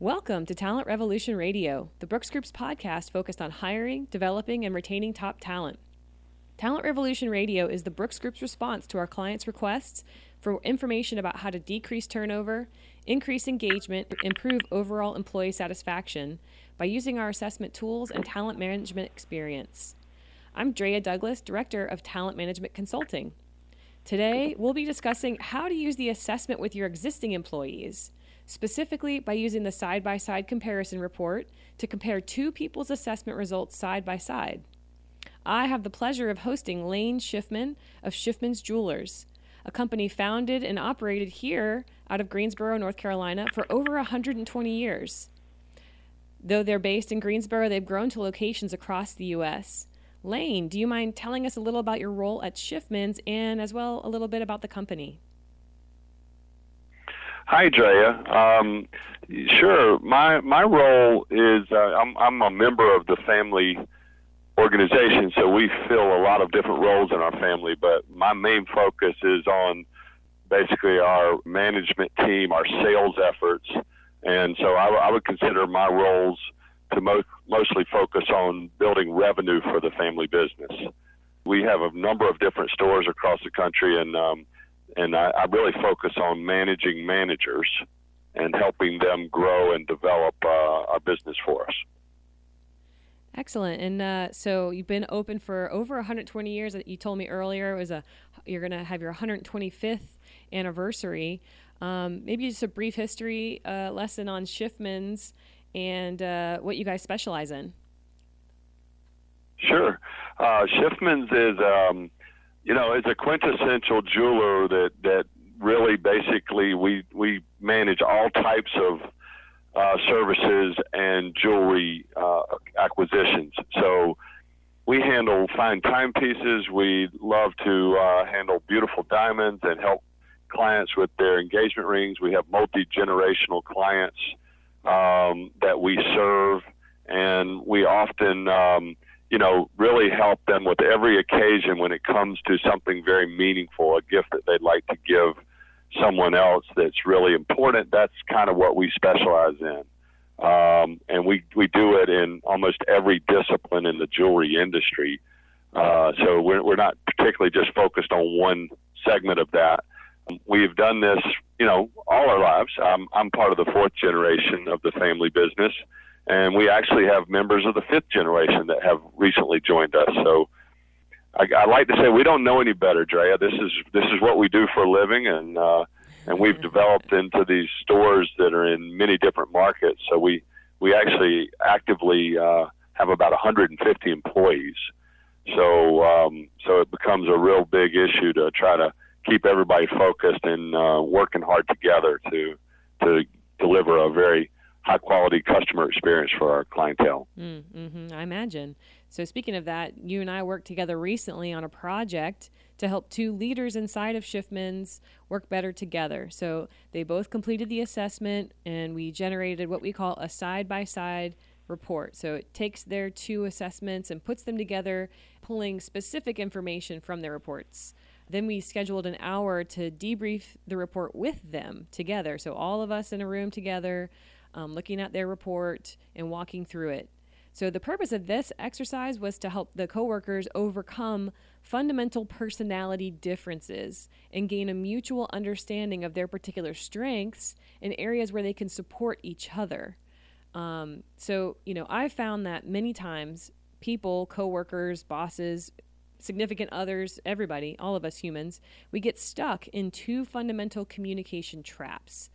Welcome to Talent Revolution Radio, the Brooks Group's podcast focused on hiring, developing, and retaining top talent. Talent Revolution Radio is the Brooks Group's response to our clients' requests for information about how to decrease turnover, increase engagement, improve overall employee satisfaction by using our assessment tools and talent management experience. I'm Drea Douglas, Director of Talent Management Consulting. Today, we'll be discussing how to use the assessment with your existing employees, specifically by using the side by side comparison report to compare two people's assessment results side by side. I have the pleasure of hosting Lane Schiffman of Schiffman's Jewelers, a company founded and operated here out of Greensboro, North Carolina for over 120 years. Though they're based in Greensboro, they've grown to locations across the U.S. Lane, do you mind telling us a little about your role at Schiffman's and as well a little bit about the company? Hi, Drea. Um, sure. My my role is uh, I'm I'm a member of the family organization, so we fill a lot of different roles in our family. But my main focus is on basically our management team, our sales efforts, and so I, I would consider my roles to mo- mostly focus on building revenue for the family business. We have a number of different stores across the country, and um, and I, I really focus on managing managers and helping them grow and develop uh, our business for us. Excellent. And uh, so you've been open for over 120 years. You told me earlier it was a you're going to have your 125th anniversary. Um, maybe just a brief history uh, lesson on Schiffman's and uh, what you guys specialize in. Sure. Uh, Schiffman's is, um, you know, it's a quintessential jeweler that, that really basically we, we manage all types of uh, services and jewelry uh, acquisitions. So we handle fine timepieces. We love to uh, handle beautiful diamonds and help clients with their engagement rings. We have multi generational clients um, that we serve, and we often, um, you know, really help them with every occasion when it comes to something very meaningful, a gift that they'd like to give someone else that's really important. That's kind of what we specialize in. Um, and we, we do it in almost every discipline in the jewelry industry. Uh, so we're, we're not particularly just focused on one segment of that. We've done this, you know, all our lives. I'm, I'm part of the fourth generation of the family business, and we actually have members of the fifth generation that have recently joined us. So I, I like to say we don't know any better, Drea. This is this is what we do for a living, and uh, and we've developed into these stores that are in many different markets. So we we actually actively uh, have about 150 employees. So um, so it becomes a real big issue to try to keep everybody focused and uh, working hard together to to deliver a very high quality customer experience for our clientele. Mm, mm-hmm, I imagine. So speaking of that, you and I worked together recently on a project to help two leaders inside of Schiffman's work better together. So they both completed the assessment, and we generated what we call a side by side report. So it takes their two assessments and puts them together, pulling specific information from their reports. Then we scheduled an hour to debrief the report with them together. So all of us in a room together, um, looking at their report and walking through it. So the purpose of this exercise was to help the coworkers overcome fundamental personality differences and gain a mutual understanding of their particular strengths and areas where they can support each other. Um, so, you know, I found that many times people, coworkers, bosses, significant others, everybody, all of us humans, we get stuck in two fundamental communication traps.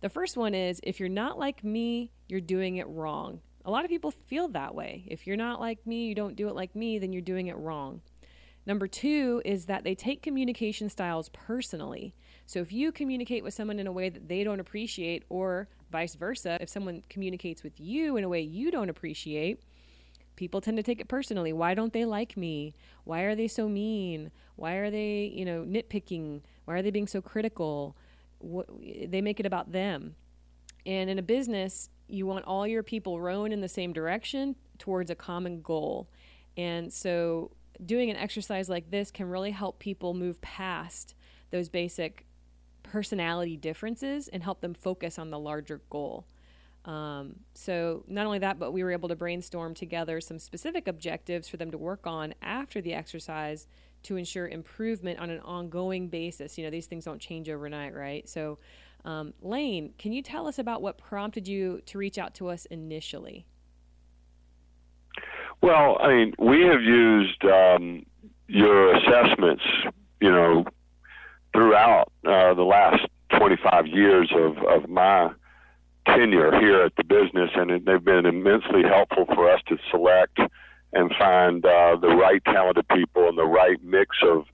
The first one is if you're not like me, you're doing it wrong. A lot of people feel that way. If you're not like me, you don't do it like me, then you're doing it wrong. Number two is that they take communication styles personally. So if you communicate with someone in a way that they don't appreciate, or vice versa, if someone communicates with you in a way you don't appreciate, people tend to take it personally. Why don't they like me? Why are they so mean? Why are they, you know, nitpicking? Why are they being so critical? What, they make it about them. And in a business, you want all your people rowing in the same direction towards a common goal. And so doing an exercise like this can really help people move past those basic personality differences and help them focus on the larger goal. Um, so not only that, but we were able to brainstorm together some specific objectives for them to work on after the exercise to ensure improvement on an ongoing basis. You know, these things don't change overnight, right? So, um, Lane, can you tell us about what prompted you to reach out to us initially? Well, I mean, we have used um, your assessments, you know, throughout uh, the last 25 years of, of my tenure here at the business, and they've been immensely helpful for us to select and find uh, the right talented people and the right mix of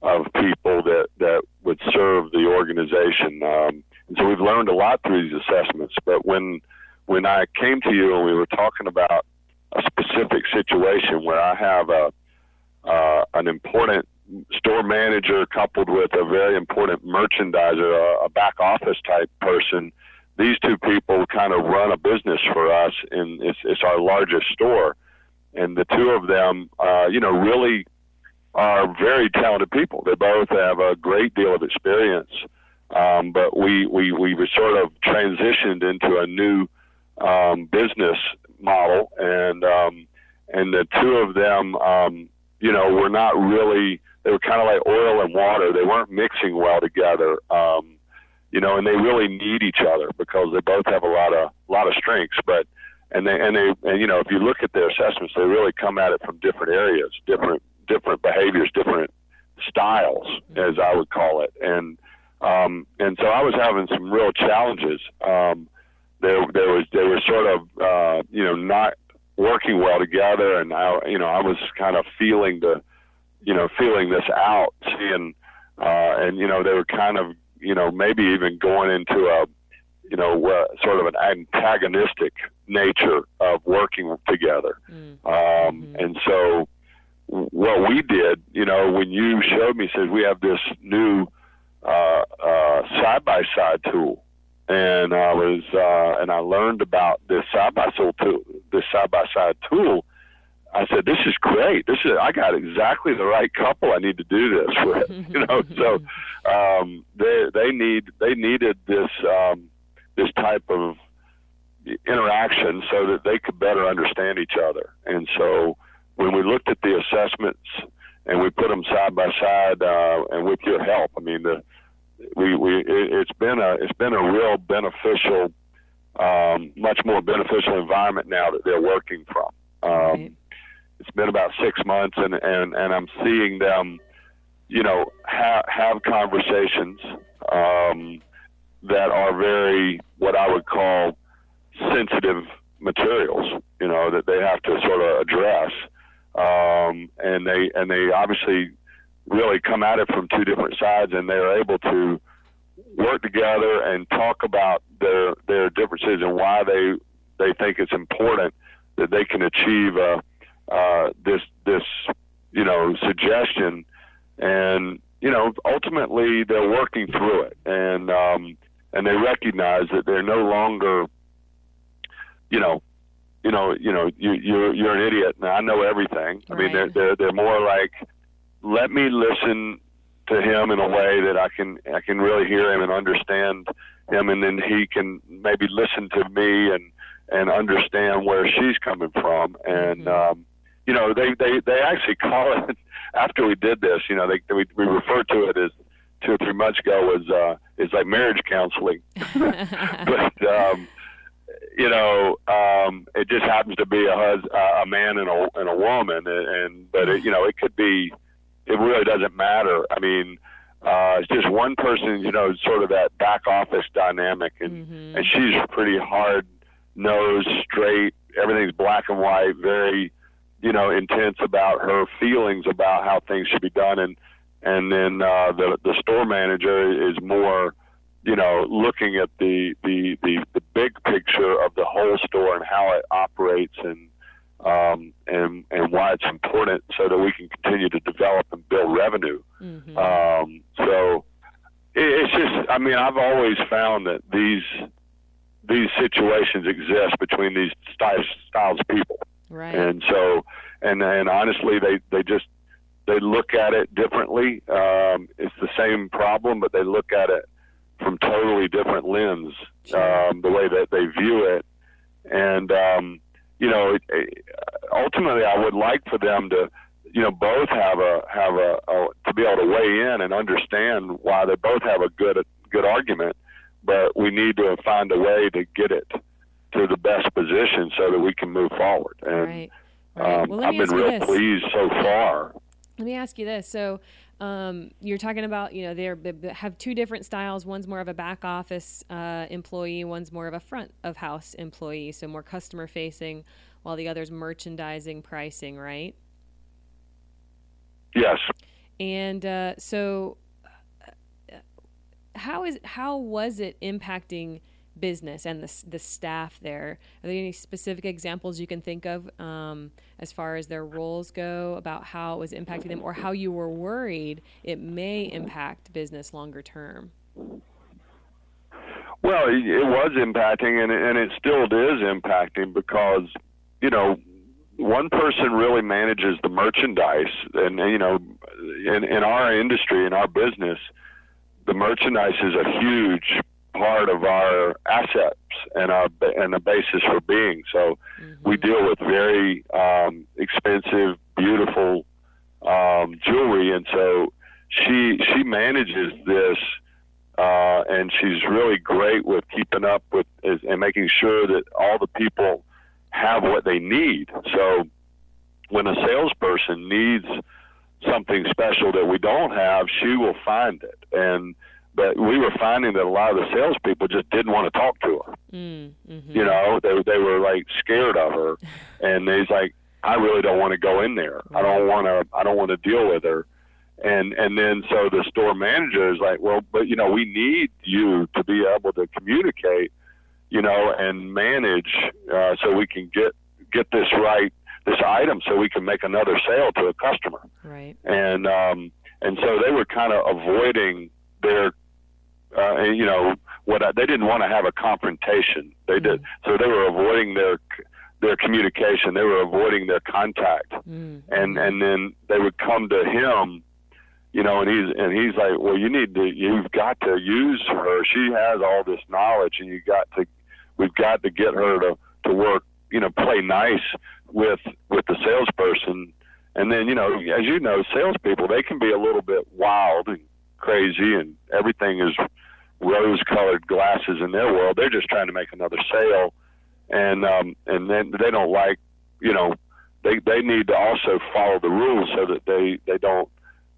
of people that that would serve the organization. Um, and so we've learned a lot through these assessments. But when when I came to you and we were talking about a specific situation where I have a uh, an important store manager coupled with a very important merchandiser, a, a back office type person. These two people kind of run a business for us, and it's, it's our largest store. And the two of them, uh, you know, really are very talented people. They both have a great deal of experience, um, but we, we, we sort of transitioned into a new um, business model, and um, and the two of them, um, you know, were not really. They were kind of like oil and water. They weren't mixing well together. Um, you know, and they really need each other because they both have a lot of lot of strengths. But and they and they and you know, if you look at their assessments, they really come at it from different areas, different different behaviors, different styles, as I would call it. And um, and so I was having some real challenges. Um, there there was they were sort of uh, you know not working well together, and I you know I was kind of feeling the you know feeling this out, seeing uh, and you know they were kind of you know maybe even going into a you know sort of an antagonistic nature of working together, mm. um, mm-hmm. and so what we did, you know, when you showed me, says we have this new side by side tool and I was uh, and I learned about this side by side tool, this side by side tool. I said, "This is great. This is I got exactly the right couple I need to do this with." you know, so um, they they need they needed this um, this type of interaction so that they could better understand each other. And so when we looked at the assessments and we put them side by side, uh, and with your help, I mean the we we it, has been a it's been a real beneficial, um, much more beneficial environment now that they're working from. Um, right. It's been about six months, and and and I'm seeing them, you know, have have conversations um, that are very what I would call sensitive materials. You know that they have to sort of address, um, and they and they obviously really come at it from two different sides, and they're able to work together and talk about their their differences and why they they think it's important that they can achieve uh, uh, this this you know suggestion, and you know ultimately they're working through it, and um, and they recognize that they're no longer you know you know, you know, you, you're you're an idiot, and I know everything. Right. I mean, they're they're they're more like, let me listen to him in a way that I can I can really hear him and understand him, and then he can maybe listen to me and and understand where she's coming from. And mm-hmm. um, you know, they they they actually call it after we did this. You know, they we we refer to it as two or three months ago was uh, is like marriage counseling, but. um you know, um, it just happens to be a hus- a man and a and a woman, and, and but it, you know, it could be it really doesn't matter. I mean, uh, it's just one person, you know, sort of that back office dynamic, and mm-hmm. and she's pretty hard nosed, straight. Everything's black and white, very, you know, intense about her feelings about how things should be done, and and then uh, the the store manager is more, you know, looking at the the the, the big picture of the whole store and how it operates and um, and and why it's important so that we can continue to develop and build revenue. Mm-hmm. Um, so it, it's just, I mean, I've always found that these these situations exist between these styles, styles of people, right? And so, and and honestly, they they just they look at it differently. Um, it's the same problem, but they look at it from totally different lens. Um, the way that they view it and um, you know, it, it, ultimately, I would like for them to, you know, both have a have a, a to be able to weigh in and understand why they both have a good a good argument, but we need to find a way to get it to the best position so that we can move forward. And right. Right. Um, well, I've been real this. pleased so far. Let me ask you this. So, um, you're talking about, you know, they have two different styles. One's more of a back office uh, employee, one's more of a front of house employee, so more customer facing, while the other's merchandising, pricing, right? Yes. And uh, so, uh, how is how was it impacting business and the the staff there? Are there any specific examples you can think of um, as far as their roles go about how it was impacting them, or how you were worried it may impact business longer term? Well, it, was impacting, and it, and it still is impacting because you know one person really manages the merchandise, and you know, in in our industry, in our business, the merchandise is a huge part of our assets and our and the basis for being. So we deal with very um, expensive, beautiful um, jewelry, and so she she manages this, uh, and she's really great with keeping up with is, and making sure that all the people have what they need. So when a salesperson needs something special that we don't have, she will find it. And but we were finding that a lot of the salespeople just didn't want to talk to her. Mm, hmm You know, they they were like scared of her, and he's like, I really don't want to go in there. I don't want to. I don't want to deal with her. And and then so the store manager is like, well, but you know, we need you to be able to communicate, you know, and manage uh, so we can get get this right, this item, so we can make another sale to a customer Right. and um, and so they were kind of avoiding their, uh, you know, what I, they didn't want to have a confrontation. They did, so they were avoiding their their communication. They were avoiding their contact, Mm. and and then they would come to him, you know, and he's and he's like, well, you need to, you've got to use her. She has all this knowledge, and you got to, we've got to get her to to work, you know, play nice with with the salesperson and then, you know, as you know, salespeople, they can be a little bit wild and crazy and everything is rose colored glasses in their world. They're just trying to make another sale. And, um, and then they don't like, you know, they, they need to also follow the rules so that they, they don't,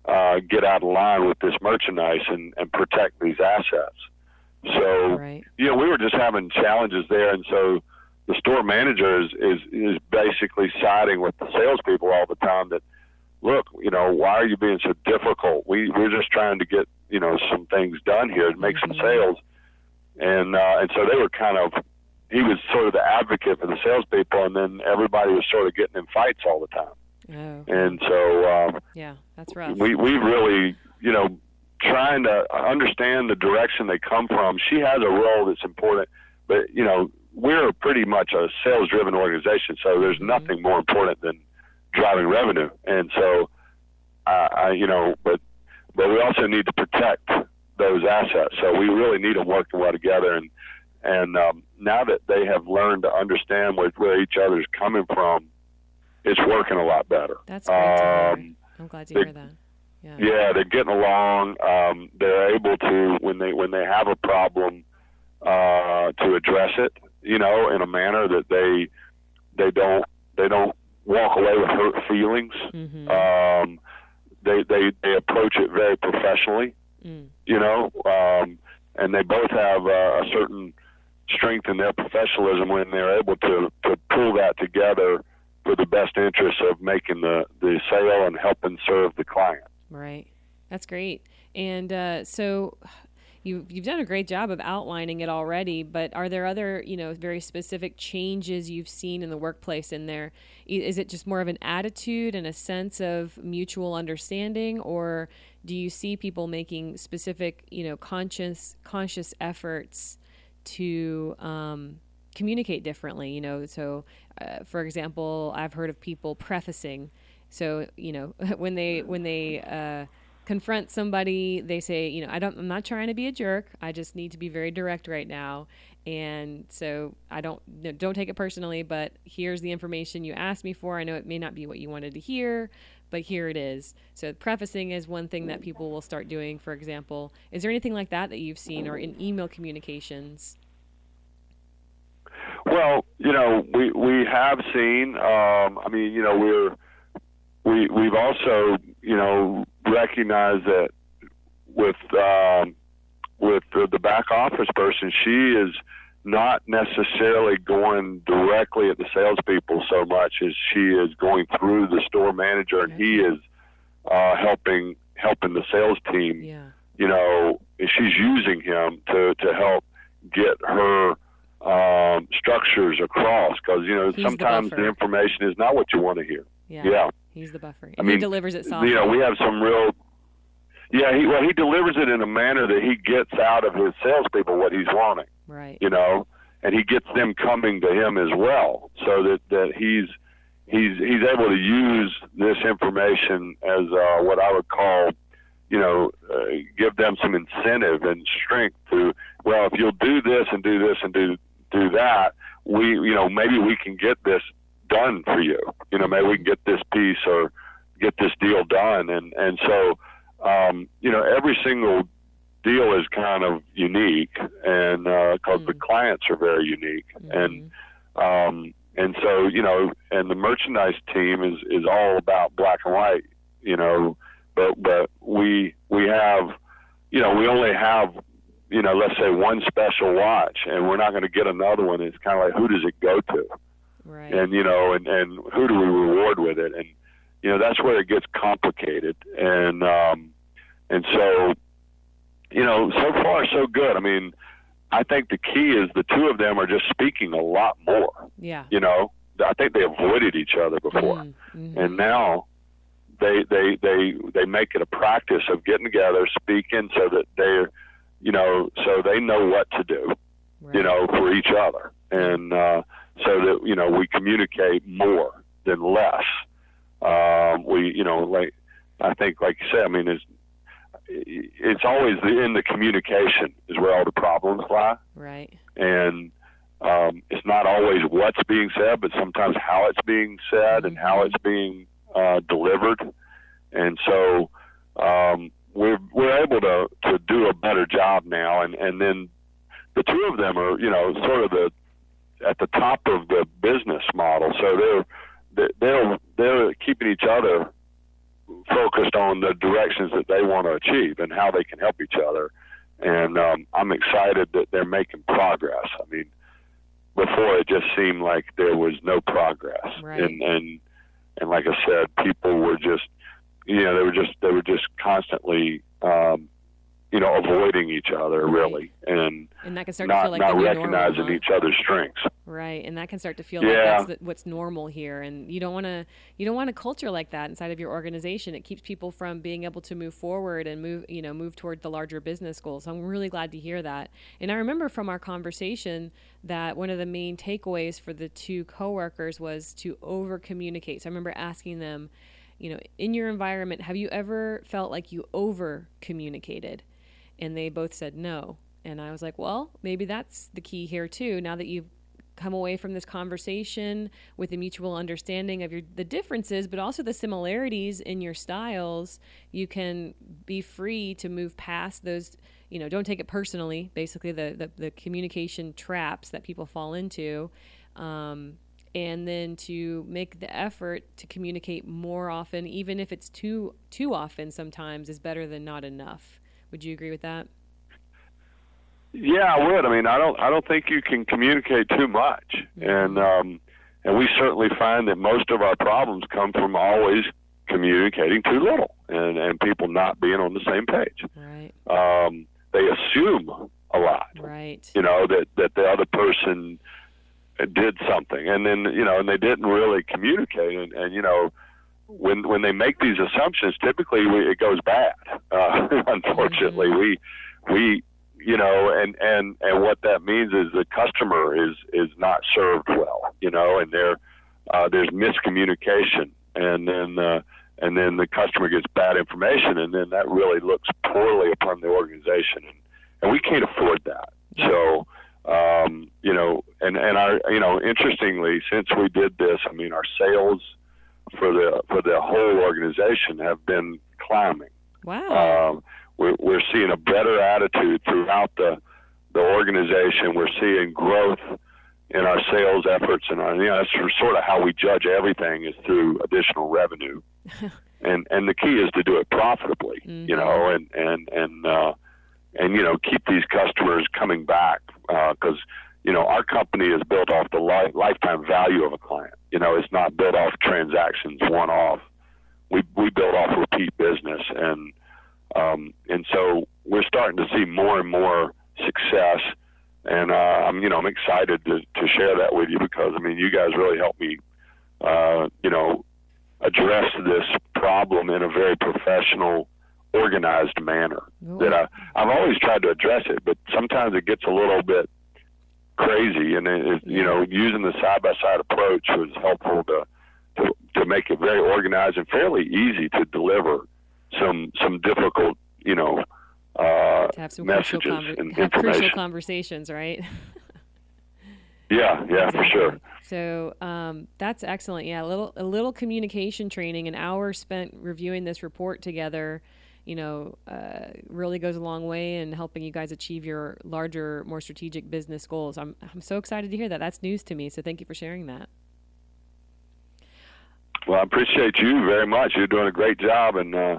uh, get out of line with this merchandise and, and protect these assets. So, Right. you know, we were just having challenges there, and so the store manager is is, is basically siding with the salespeople all the time. That look, you know, why are you being so difficult? We we're just trying to get you know some things done here make some sales, and uh, and so they were kind of. He was sort of the advocate for the salespeople, and then everybody was sort of getting in fights all the time. Oh. And so um, yeah, that's rough. we we really you know trying to understand the direction they come from. She has a role that's important, but you know we're pretty much a sales driven organization, so there's Mhm. nothing more important than driving revenue. And so I, I you know but but we also need to protect those assets. So we really need them working well together and and um, now that they have learned to understand where, where each other's coming from, it's working a lot better. That's great. Um, I'm glad to they- hear that. Yeah. yeah, they're getting along. Um, they're able to when they when they have a problem uh, to address it. You know, in a manner that they they don't they don't walk away with hurt feelings. Mm-hmm. Um, they they they approach it very professionally. mm. You know, um, and they both have uh, a certain strength in their professionalism when they're able to to pull that together for the best interest of making the the sale and helping serve the client. Right. That's great. And uh, so you you've done a great job of outlining it already, but are there other, you know, very specific changes you've seen in the workplace in there? Is it just more of an attitude and a sense of mutual understanding or do you see people making specific, you know, conscious conscious efforts to um, communicate differently, you know, so uh, for example, I've heard of people prefacing so you know when they when they uh, confront somebody, they say, you know, I don't, I'm not trying to be a jerk. I just need to be very direct right now. And so I don't, don't take it personally, but here's the information you asked me for. I know it may not be what you wanted to hear, but here it is. So prefacing is one thing that people will start doing, for example. Is there anything like that that you've seen or in email communications? Well, you know, we we have seen. Um, I mean, you know, we're we we've also you know recognize that with um, with the, the back office person, she is not necessarily going directly at the salespeople so much as she is going through the store manager, and he is uh, helping helping the sales team. Yeah. You know, she's using him to to help get her um, structures across because you know He's sometimes the the, information is not what you want to hear. Yeah. Yeah. He's the buffer. And I he delivers it softly. You know, we have some real. Yeah, he well he delivers it in a manner that he gets out of his salespeople what he's wanting. right. You know, and he gets them coming to him as well, so that that he's he's he's able to use this information as uh, what I would call, you know, uh, give them some incentive and strength to. Well, if you'll do this and do this and do do that, we you know maybe we can get this done for you. You know, maybe we can get this piece or get this deal done, and and so um, you know every single deal is kind of unique, and because the Mm. clients are very unique, and Mhm. um, and so you know, and the merchandise team is is all about black and white, you know, but but we we have, you know, we only have, you know, let's say one special watch, and we're not going to get another one. It's kind of like who does it go to, right. and you know, and and who do we reward with it, and you know that's where it gets complicated, and um, and so, you know, so far so good. I mean. I think the key is the two of them are just speaking a lot more yeah. you know i think they avoided each other before Mm, mhm. and now they they they they make it a practice of getting together speaking so that they're you know so they know what to do right. you know for each other and uh so that you know we communicate more than less um we you know like i think like you said i mean it's it's always the, in the communication is where all the problems lie Right. and um, it's not always what's being said, but sometimes how it's being said and how Mhm. it's being uh, delivered. And so um, we're we're able to to do a better job now. And and then the two of them are you know sort of the at the top of the business model, so they're they're they're, keeping each other focused on the directions that they want to achieve and how they can help each other and um, I'm excited that they're making progress. I mean, before it just seemed like there was no progress, Right. and and and like I said, people were just, you know, they were just they were just constantly, um, you know, avoiding each other Right. really, and And that can start to not feel like not recognizing normal, huh? each other's strengths. Right, and that can start to feel Yeah. like that's what's normal here, and you don't want to you don't want a culture like that inside of your organization. It keeps people from being able to move forward and move you know move toward the larger business goals. So I'm really glad to hear that. And I remember from our conversation that one of the main takeaways for the two coworkers was to over communicate. So I remember asking them, you know, in your environment, have you ever felt like you over communicated? And they both said no. And I was like, well, maybe that's the key here too. Now that you've come away from this conversation with a mutual understanding of your the differences but also the similarities in your styles you can be free to move past those you know don't take it personally basically the the, the communication traps that people fall into um, and then to make the effort to communicate more often even if it's too too often sometimes is better than not enough would you agree with that Yeah, I would. I mean, I don't. I don't think you can communicate too much, and um, and we certainly find that most of our problems come from always communicating too little, and and people not being on the same page. right Um, they assume a lot, right you know, that that the other person did something, and then you know, and they didn't really communicate, and, and you know. When when they make these assumptions, typically we, it goes bad. Uh, unfortunately, we we you know, and and and what that means is the customer is is not served well, you know, and there uh, there's miscommunication, and then uh, and then the customer gets bad information, and then that really looks poorly upon the organization, and and we can't afford that. So, um, you know, and and our you know, interestingly, since we did this, I mean, our sales for the for the whole organization have been climbing. Wow. Um, we're we're seeing a better attitude throughout the the organization. We're seeing growth in our sales efforts, and our, you know, that's sort of how we judge everything is through additional revenue. and and the key is to do it profitably, Mhm. you know, and and and uh, and you know keep these customers coming back because you know our company is built off the li- lifetime value of a client. You know, it's not built off transactions one off. We we build off repeat business, and um, and so we're starting to see more and more success. And uh, I'm you know I'm excited to to share that with you because I mean you guys really helped me, uh, you know, address this problem in a very professional, organized manner. That I I've always tried to address it, but sometimes it gets a little bit crazy, and it, it, you know using the side by side approach was helpful to, to to make it very organized and fairly easy to deliver some some difficult you know uh, to have some crucial, messages conver- and have crucial conversations, right? yeah, yeah, for sure. So um, that's excellent. Yeah, a little a little communication training, an hour spent reviewing this report together. You know, uh, really goes a long way in helping you guys achieve your larger, more strategic business goals. I'm I'm so excited to hear that. That's news to me. So thank you for sharing that. Well, I appreciate you very much. You're doing a great job, and uh,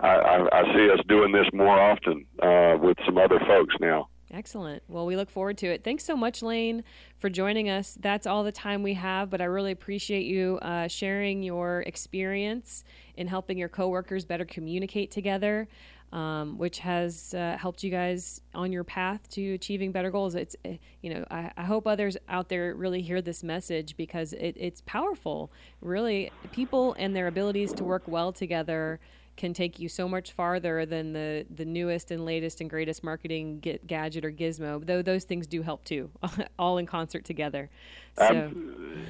I, I, I see us doing this more often uh, with some other folks now. Excellent. Well, we look forward to it. Thanks so much, Lane, for joining us. That's all the time we have, but I really appreciate you uh, sharing your experience in helping your coworkers better communicate together, um, which has uh, helped you guys on your path to achieving better goals. It's, uh, you know, I, I hope others out there really hear this message because it, it's powerful. Really, people and their abilities to work well together can take you so much farther than the the newest and latest and greatest marketing get, gadget or gizmo. Though those things do help too, all in concert together. So, Um,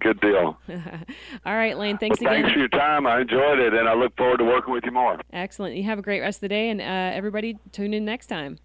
Good deal. all right, Lane. Thanks well, again. thanks for your time. I enjoyed it, and I look forward to working with you more. Excellent. You have a great rest of the day, and uh, everybody tune in next time.